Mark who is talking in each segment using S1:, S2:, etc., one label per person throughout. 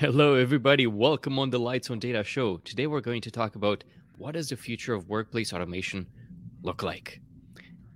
S1: Hello, everybody. Welcome on the Lights on Data show. Today, we're going to talk about what does the future of workplace automation look like.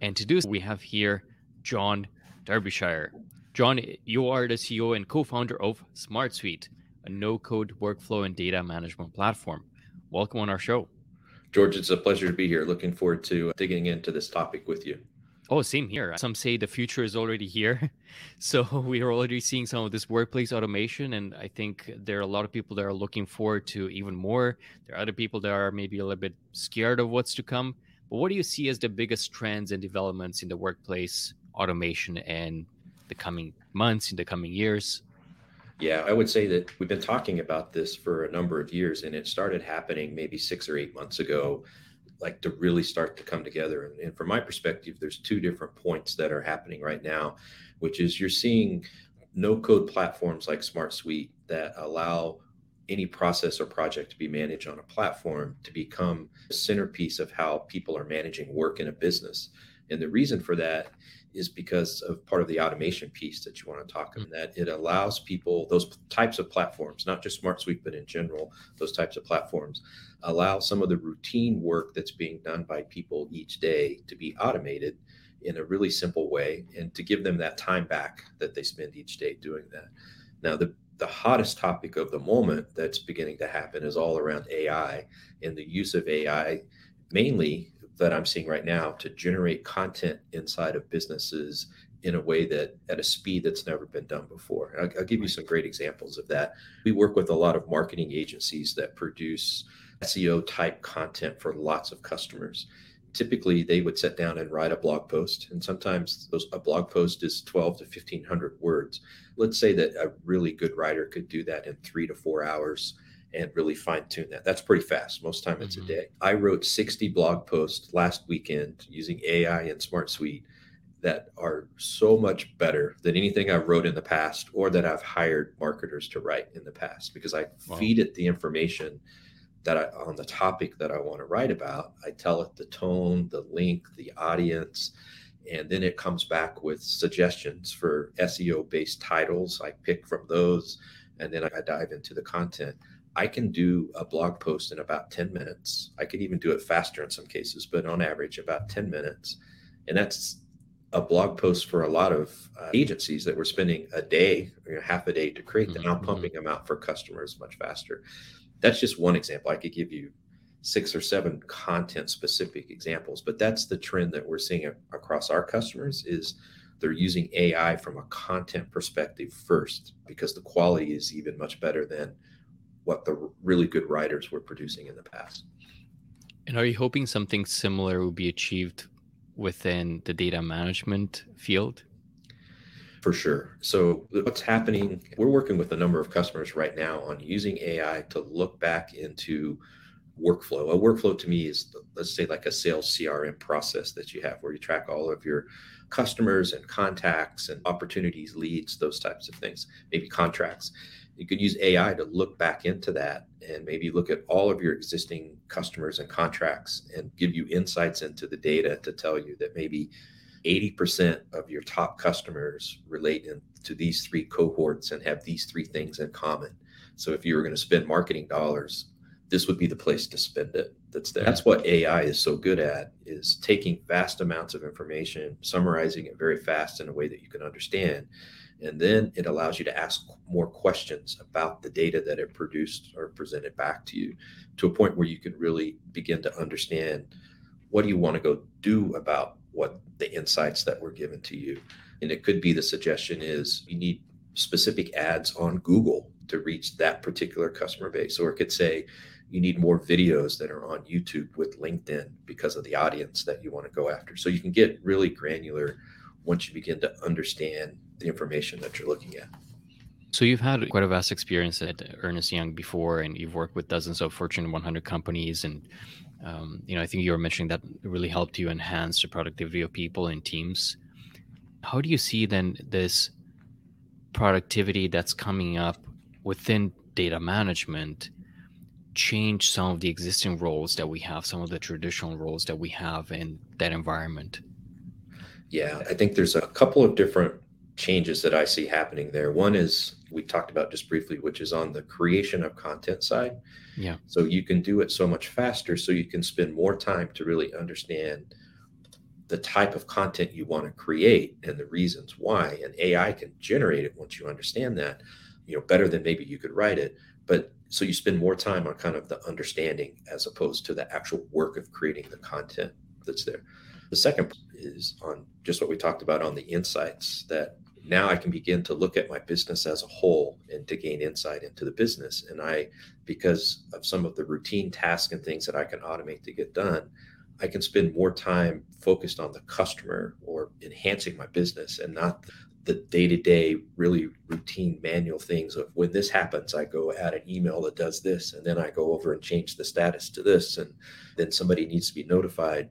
S1: And to do so, we have here Jon Darbyshire. Jon, you are the CEO and co-founder of SmartSuite, a no-code workflow and data management platform. Welcome on our show.
S2: George, it's a pleasure to be here. Looking forward to digging into this topic with you.
S1: Oh, same here. Some say the future is already here. So we are already seeing some of this workplace automation. And I think there are a lot of people that are looking forward to even more. There are other people that are maybe a little bit scared of what's to come. But what do you see as the biggest trends and developments in the workplace automation and the coming months, in the coming years?
S2: Yeah, I would say that we've been talking about this for a number of years, and it started happening maybe six or eight months ago like to really start to come together. And, and, from my perspective, there's two different points that are happening right now, which is you're seeing no code platforms like SmartSuite that allow any process or project to be managed on a platform to become a centerpiece of how people are managing work in a business. And the reason for that is because of part of the automation piece that you want to talk mm. about that it allows people those types of platforms not just SmartSuite but in general those types of platforms allow some of the routine work that's being done by people each day to be automated in a really simple way and to give them that time back that they spend each day doing that now the the hottest topic of the moment that's beginning to happen is all around AI and the use of AI mainly that I'm seeing right now to generate content inside of businesses in a way that at a speed that's never been done before. I'll, I'll, give you some great examples of that. We work with a lot of marketing agencies that produce SEO type content for lots of customers. Typically, they would sit down and write a blog post, and sometimes those, a blog post is 12 to 1500 words. Let's say that a really good writer could do that in three to four hours and really fine tune that. That's pretty fast. Most time it's mm-hmm. a day. I wrote 60 blog posts last weekend using AI and smart suite that are so much better than anything I wrote in the past or that I've hired marketers to write in the past because I wow. feed it the information that I on the topic that I want to write about. I tell it the tone, the link, the audience, and then it comes back with suggestions for SEO based titles. I pick from those and then I dive into the content. I can do a blog post in about 10 minutes. I could even do it faster in some cases, but on average, about 10 minutes. And that's a blog post for a lot of uh, agencies that were spending a day, or, you know, half a day to create them, mm-hmm. now pumping them out for customers much faster. That's just one example. I could give you six or seven content specific examples, but that's the trend that we're seeing across our customers is they're using AI from a content perspective first because the quality is even much better than what the really good writers were producing in the past.
S1: And are you hoping something similar will be achieved within the data management field?
S2: For sure. So, what's happening? We're working with a number of customers right now on using AI to look back into workflow. A workflow to me is, let's say, like a sales CRM process that you have where you track all of your customers and contacts and opportunities, leads, those types of things, maybe contracts you could use AI to look back into that and maybe look at all of your existing customers and contracts and give you insights into the data to tell you that maybe 80% of your top customers relate in, to these three cohorts and have these three things in common. So if you were going to spend marketing dollars, this would be the place to spend it. That's. That's what AI is so good at is taking vast amounts of information, summarizing it very fast in a way that you can understand and then it allows you to ask more questions about the data that it produced or presented back to you to a point where you can really begin to understand what do you want to go do about what the insights that were given to you. And it could be the suggestion is you need specific ads on Google to reach that particular customer base. Or it could say you need more videos that are on YouTube with LinkedIn because of the audience that you want to go after. So you can get really granular once you begin to understand the information that you're looking at.
S1: So you've had quite a vast experience at Ernst Young before, and you've worked with dozens of Fortune 100 companies, and um, you know I think you were mentioning that really helped you enhance the productivity of people and teams. How do you see then this productivity that's coming up within data management change some of the existing roles that we have, some of the traditional roles that we have in that environment?
S2: Yeah, I think there's a couple of different changes that I see happening there. One is we talked about just briefly, which is on the creation of content side.
S1: Yeah.
S2: So you can do it so much faster, so you can spend more time to really understand the type of content you want to create and the reasons why. And AI can generate it once you understand that, you know, better than maybe you could write it. But so you spend more time on kind of the understanding as opposed to the actual work of creating the content that's there. The second is on just what we talked about on the insights that now I can begin to look at my business as a whole and to gain insight into the business. And I, because of some of the routine tasks and things that I can automate to get done, I can spend more time focused on the customer or enhancing my business and not the day to day, really routine manual things of when this happens, I go add an email that does this, and then I go over and change the status to this, and then somebody needs to be notified.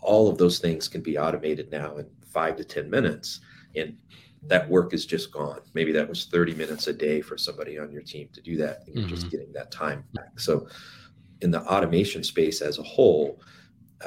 S2: All of those things can be automated now in five to 10 minutes. And that work is just gone. Maybe that was 30 minutes a day for somebody on your team to do that. And you're mm-hmm. just getting that time back. So, in the automation space as a whole,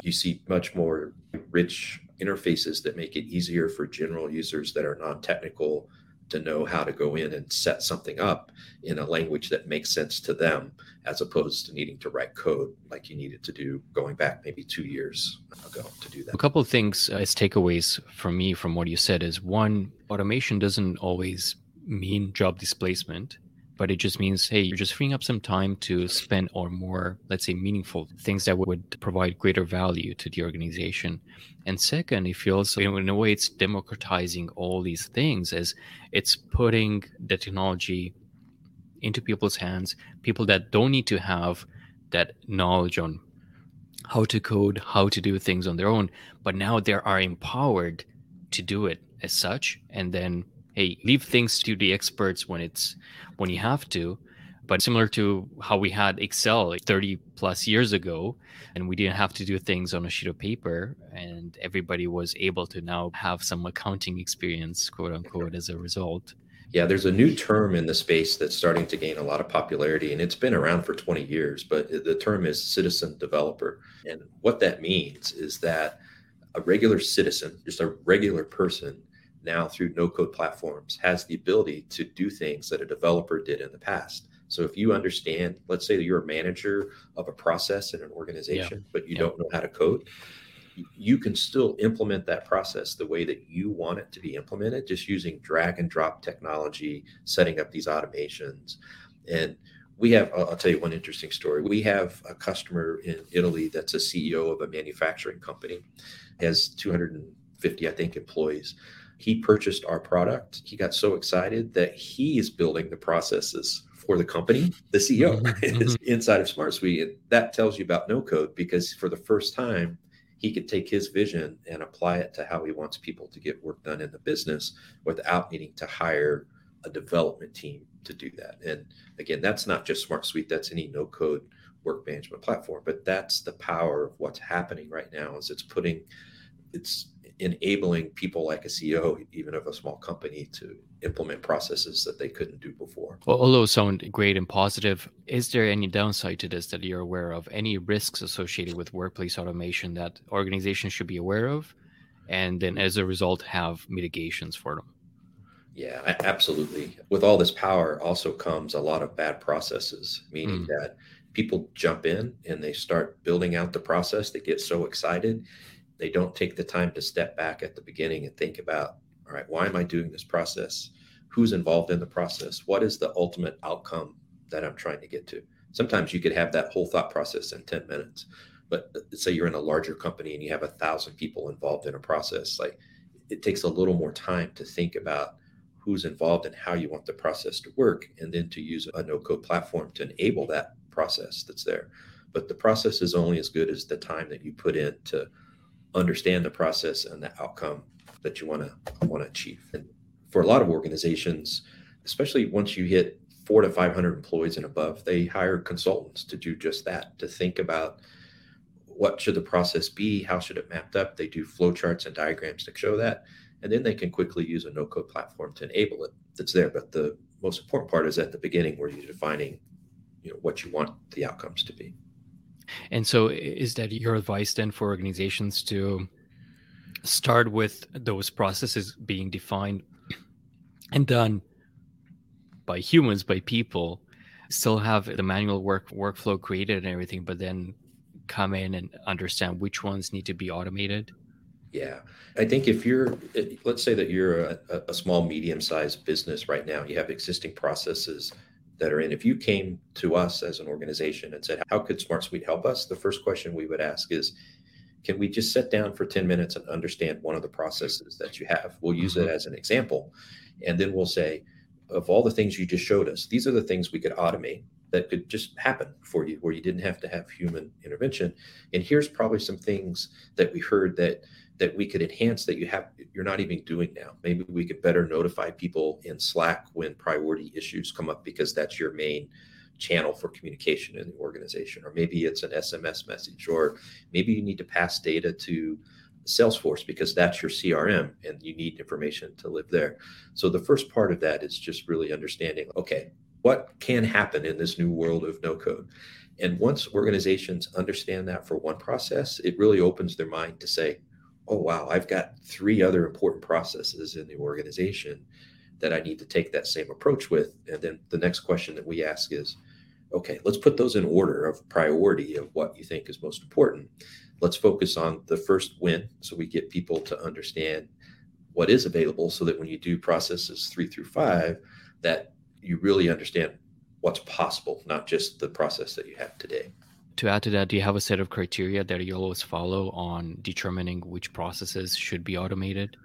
S2: you see much more rich interfaces that make it easier for general users that are non technical to know how to go in and set something up in a language that makes sense to them as opposed to needing to write code like you needed to do going back maybe two years ago to do that.
S1: A couple of things as takeaways for me from what you said is one, automation doesn't always mean job displacement but it just means hey you're just freeing up some time to spend on more let's say meaningful things that would provide greater value to the organization. And second it feels you know, in a way it's democratizing all these things as it's putting the technology into people's hands people that don't need to have that knowledge on how to code how to do things on their own but now they are empowered to do it as such and then hey leave things to the experts when it's when you have to. But similar to how we had excel 30 plus years ago and we didn't have to do things on a sheet of paper and everybody was able to now have some accounting experience quote unquote as a result.
S2: Yeah there's a new term in the space that's starting to gain a lot of popularity and it's been around for 20 years but the term is citizen developer. And what that means is that a regular citizen just a regular person now through no code platforms has the ability to do things that a developer did in the past. So if you understand, let's say you're a manager of a process in an organization, yeah. but you yeah. don't know how to code, you can still implement that process the way that you want it to be implemented, just using drag and drop technology, setting up these automations. And we have, I'll tell you one interesting story. We have a customer in Italy that's a CEO of a manufacturing company, has 250, I think, employees he purchased our product. He got so excited that he is building the processes for the company. The CEO mm-hmm. is mm-hmm. inside of SmartSuite. And that tells you about no code because for the first time, he could take his vision and apply it to how he wants people to get work done in the business without needing to hire a development team to do that. And again, that's not just SmartSuite, that's any no code work management platform, but that's the power of what's happening right now is it's putting it's enabling people like a CEO, even of a small company, to implement processes that they couldn't do before.
S1: Well, although sound great and positive, is there any downside to this that you're aware of? Any risks associated with workplace automation that organizations should be aware of, and then as a result have mitigations for them?
S2: Yeah, absolutely. With all this power, also comes a lot of bad processes, meaning mm. that people jump in and they start building out the process. They get so excited they don't take the time to step back at the beginning and think about all right why am i doing this process? Who's involved in the process? What is the ultimate outcome that i'm trying to get to? Sometimes you could have that whole thought process in 10 minutes but uh, say you're in a larger company and you have a thousand people involved in a process like it takes a little more time to think about who's involved and how you want the process to work and then to use a no code platform to enable that process that's there. But the process is only as good as the time that you put in to understand the process and the outcome that you want to want to achieve. And for a lot of organizations, especially once you hit four to 500 employees and above, they hire consultants to do just that, to think about what should the process be, how should it mapped up. They do flowcharts and diagrams to show that, and then they can quickly use a no-code platform to enable it. That's there, but the most important part is at the beginning where you're defining, you know, what you want the outcomes to be.
S1: And so, is that your advice then for organizations to start with those processes being defined and done by humans, by people, still have the manual work workflow created and everything, but then come in and understand which ones need to be automated?
S2: Yeah, I think if you're, let's say that you're a, a small, medium sized business right now, you have existing processes that are in. If you came to us as an organization and said, How could Smart Suite help us? The first question we would ask is, Can we just sit down for 10 minutes and understand one of the processes that you have? We'll use mm-hmm. it as an example. And then we'll say, Of all the things you just showed us, these are the things we could automate that could just happen for you where you didn't have to have human intervention. And here's probably some things that we heard that that we could enhance that you have you're not even doing now. Maybe we could better notify people in slack when priority issues come up because that's your main channel for communication in the organization. Or maybe it's an sms message or maybe you need to pass data to salesforce because that's your crm and you need information to live there. So the first part of that is just really understanding okay what can happen in this new world of no code? And once organizations understand that for one process it really opens their mind to say oh wow i've got three other important processes in the organization that i need to take that same approach with. And then the next question that we ask is okay let's put those in order of priority of what you think is most important. Let's focus on the first win so we get people to understand what is available so that when you do processes three through five that you really understand what's possible not just the process that you have today
S1: to add to that, do you have a set of criteria that you always follow on determining which processes should be automated?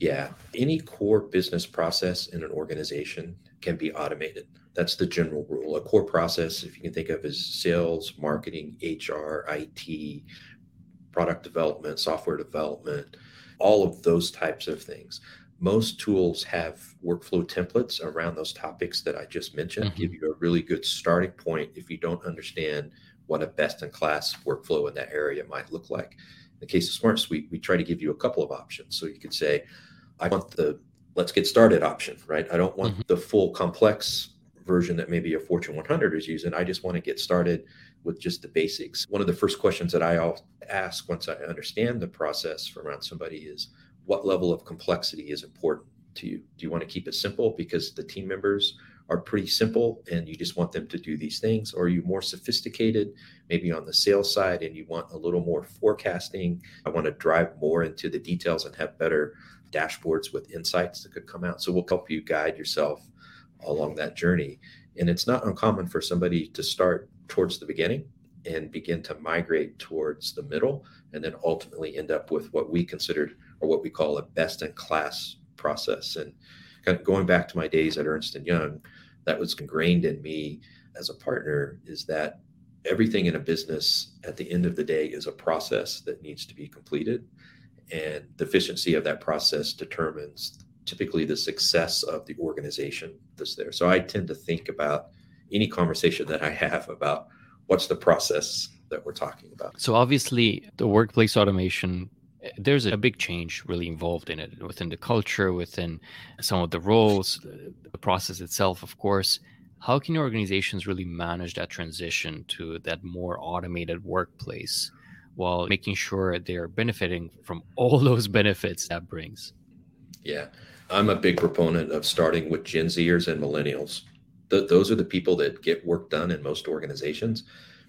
S2: Yeah, any core business process in an organization can be automated. That's the general rule. A core process, if you can think of as sales, marketing, HR, IT, product development, software development, all of those types of things. Most tools have workflow templates around those topics that I just mentioned, mm-hmm. give you a really good starting point if you don't understand what a best in class workflow in that area might look like. In the case of Smart Suite, we try to give you a couple of options. So you could say, I want the let's get started option, right? I don't want mm-hmm. the full complex version that maybe a Fortune 100 is using. I just want to get started with just the basics. One of the first questions that I ask once I understand the process around somebody is what level of complexity is important to you? Do you want to keep it simple because the team members are pretty simple and you just want them to do these things? Or are you more sophisticated, maybe on the sales side, and you want a little more forecasting? I want to drive more into the details and have better dashboards with insights that could come out. So we'll help you guide yourself along that journey. And it's not uncommon for somebody to start towards the beginning and begin to migrate towards the middle and then ultimately end up with what we considered or what we call a best in class process. And kind of going back to my days at Ernst and Young, that was ingrained in me as a partner is that everything in a business at the end of the day is a process that needs to be completed. And the efficiency of that process determines typically the success of the organization that's there. So i tend to think about any conversation that i have about what's the process that we're talking about.
S1: So obviously the workplace automation there's a big change really involved in it within the culture, within some of the roles, the process itself, of course. How can organizations really manage that transition to that more automated workplace while making sure they're benefiting from all those benefits that brings?
S2: Yeah, I'm a big proponent of starting with Gen Zers and millennials. Th- those are the people that get work done in most organizations,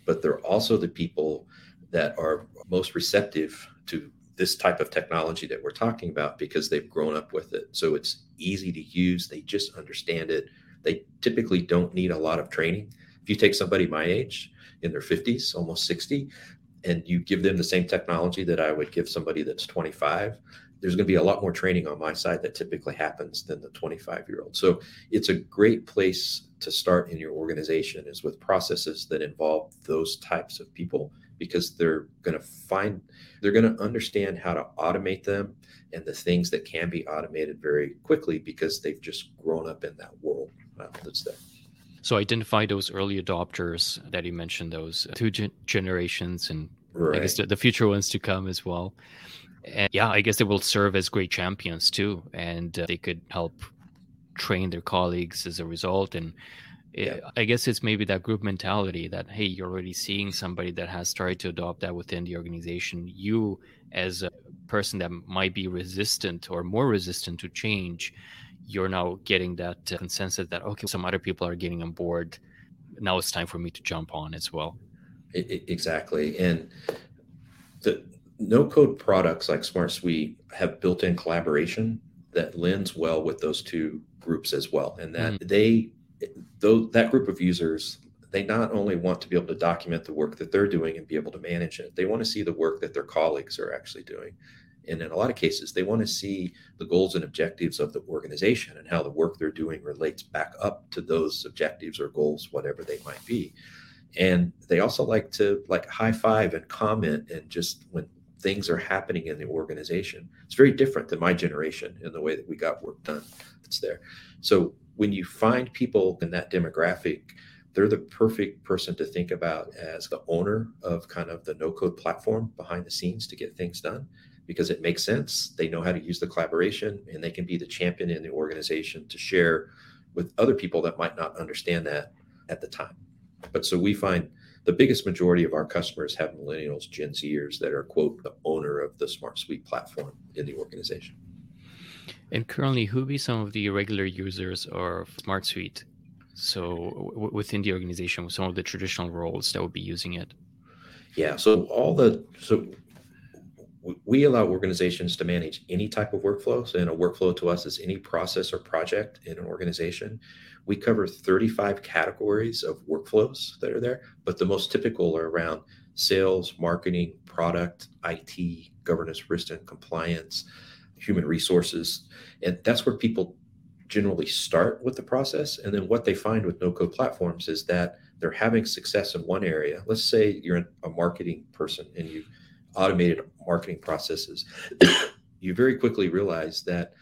S2: but they're also the people that are most receptive to this type of technology that we're talking about because they've grown up with it. So it's easy to use. They just understand it. They typically don't need a lot of training. If you take somebody my age in their 50s, almost 60, and you give them the same technology that I would give somebody that's 25, there's going to be a lot more training on my side that typically happens than the 25 year old. So it's a great place to start in your organization is with processes that involve those types of people because they're going to find they're going to understand how to automate them and the things that can be automated very quickly because they've just grown up in that world. Uh, that's there
S1: so identify those early adopters that you mentioned those two gen- generations and right. i guess the, the future ones to come as well. And yeah i guess they will serve as great champions too and uh, they could help train their colleagues as a result and yeah. I guess it's maybe that group mentality that hey, you're already seeing somebody that has started to adopt that within the organization. You, as a person that might be resistant or more resistant to change, you're now getting that uh, consensus that okay, some other people are getting on board. Now it's time for me to jump on as well.
S2: Exactly, and the no code products like Smart Suite have built-in collaboration that lends well with those two groups as well, and that mm. they though that group of users they not only want to be able to document the work that they're doing and be able to manage it, they want to see the work that their colleagues are actually doing. And in a lot of cases, they want to see the goals and objectives of the organization and how the work they're doing relates back up to those objectives or goals, whatever they might be. And they also like to like high five and comment and just when things are happening in the organization. It's very different than my generation in the way that we got work done that's there. So when you find people in that demographic they're the perfect person to think about as the owner of kind of the no code platform behind the scenes to get things done because it makes sense. They know how to use the collaboration and they can be the champion in the organization to share with other people that might not understand that at the time. But so we find the biggest majority of our customers have millennials, Gen Zers that are, quote, the owner of the Smart Suite platform in the organization.
S1: And currently, who be some of the regular users of Smart Suite? so w- within the organization with some of the traditional roles that would be using it
S2: yeah so all the so we allow organizations to manage any type of workflow. So, in a workflow to us is any process or project in an organization. We cover 35 categories of workflows that are there, but the most typical are around sales, marketing, product, IT, governance, risk and compliance, human resources. And that's where people generally start with the process. And then what they find with no code platforms is that they're having success in one area. Let's say you're a marketing person and you've automated marketing processes. you very quickly realize that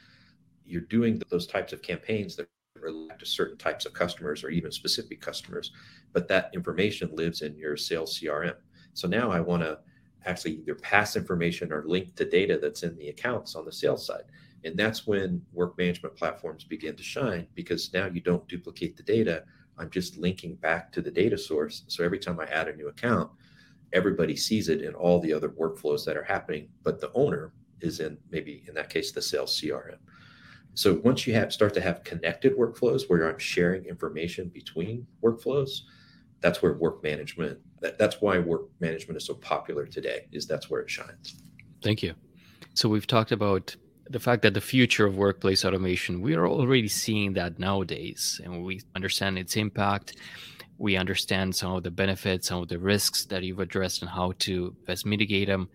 S2: you're doing those types of campaigns that relate to certain types of customers or even specific customers, but that information lives in your sales CRM. So now I want to actually either pass information or link to data that's in the accounts on the sales side. And that's when work management platforms begin to shine because now you don't duplicate the data. I'm just linking back to the data source. So every time I add a new account, everybody sees it in all the other workflows that are happening, but the owner is in maybe in that case the sales CRM. So once you have start to have connected workflows where I'm sharing information between workflows, that's where work management that, that's why work management is so popular today is that's where it shines.
S1: Thank you. So we've talked about the fact that the future of workplace automation, we are already seeing that nowadays, and we understand its impact. We understand some of the benefits, some of the risks that you've addressed, and how to best mitigate them.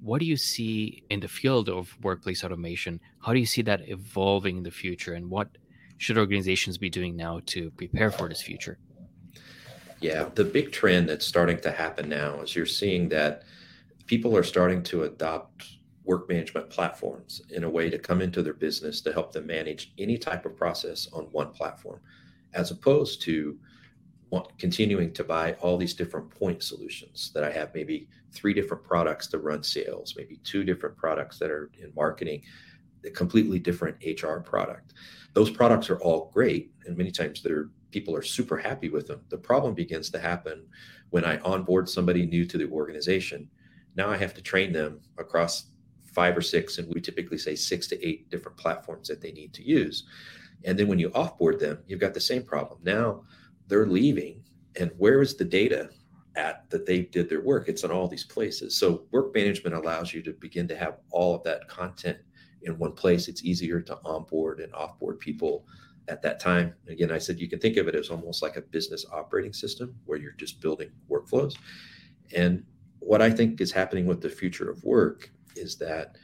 S1: What do you see in the field of workplace automation? How do you see that evolving in the future, and what should organizations be doing now to prepare for this future?
S2: Yeah, the big trend that's starting to happen now is you're seeing that people are starting to adopt work management platforms in a way to come into their business to help them manage any type of process on one platform, as opposed to continuing to buy all these different point solutions that I have maybe three different products to run sales, maybe two different products that are in marketing, a completely different HR product. Those products are all great, and many times they're people are super happy with them. The problem begins to happen when I onboard somebody new to the organization. Now I have to train them across five or six, and we typically say six to eight different platforms that they need to use. And then when you offboard them, you've got the same problem. Now they're leaving, and where is the data at that they did their work? It's in all these places. So work management allows you to begin to have all of that content in one place. It's easier to onboard and offboard people at that time. Again, I said you can think of it as almost like a business operating system where you're just building workflows. And what I think is happening with the future of work is that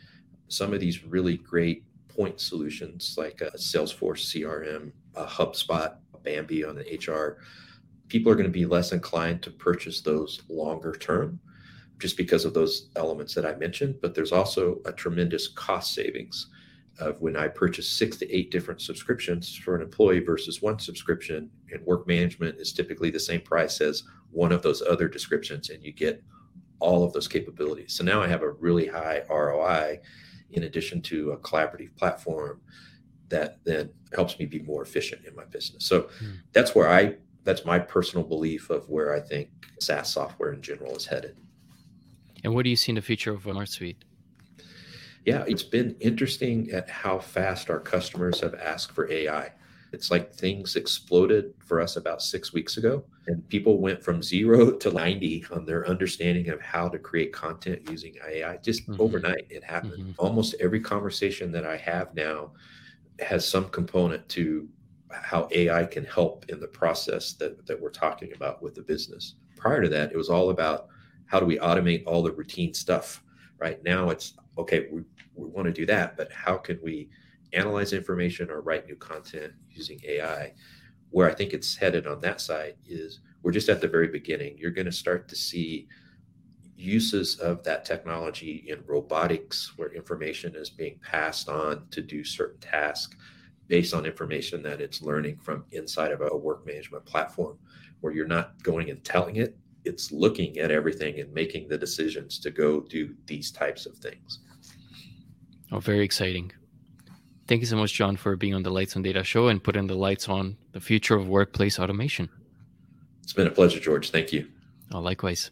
S2: some of these really great point solutions like a Salesforce CRM, a HubSpot, a Bambee on the HR, people are going to be less inclined to purchase those longer term just because of those elements that I mentioned. But there's also a tremendous cost savings of when I purchase six to eight different subscriptions for an employee versus one subscription, and work management is typically the same price as one of those other descriptions, and you get all of those capabilities. So now I have a really high ROI in addition to a collaborative platform that then helps me be more efficient in my business. So hmm. that's where I that's my personal belief of where I think SaaS software in general is headed.
S1: And what do you see in the future of Smart Suite?
S2: Yeah, it's been interesting at how fast our customers have asked for AI. It's like things exploded for us about six weeks ago, and people went from zero to 90 on their understanding of how to create content using AI. Just mm-hmm. overnight, it happened. Mm-hmm. Almost every conversation that I have now has some component to how AI can help in the process that, that we're talking about with the business. Prior to that, it was all about how do we automate all the routine stuff. Right now, it's okay, we, we want to do that, but how can we analyze information or write new content using AI? Where I think it's headed on that side is we're just at the very beginning. You're going to start to see uses of that technology in robotics where information is being passed on to do certain tasks based on information that it's learning from inside of a work management platform where you're not going and telling it it's looking at everything and making the decisions to go do these types of things.
S1: Oh very exciting. Thank you so much jon for being on the lights on data show and putting the lights on the future of workplace automation.
S2: It's been a pleasure george. Thank you.
S1: Oh likewise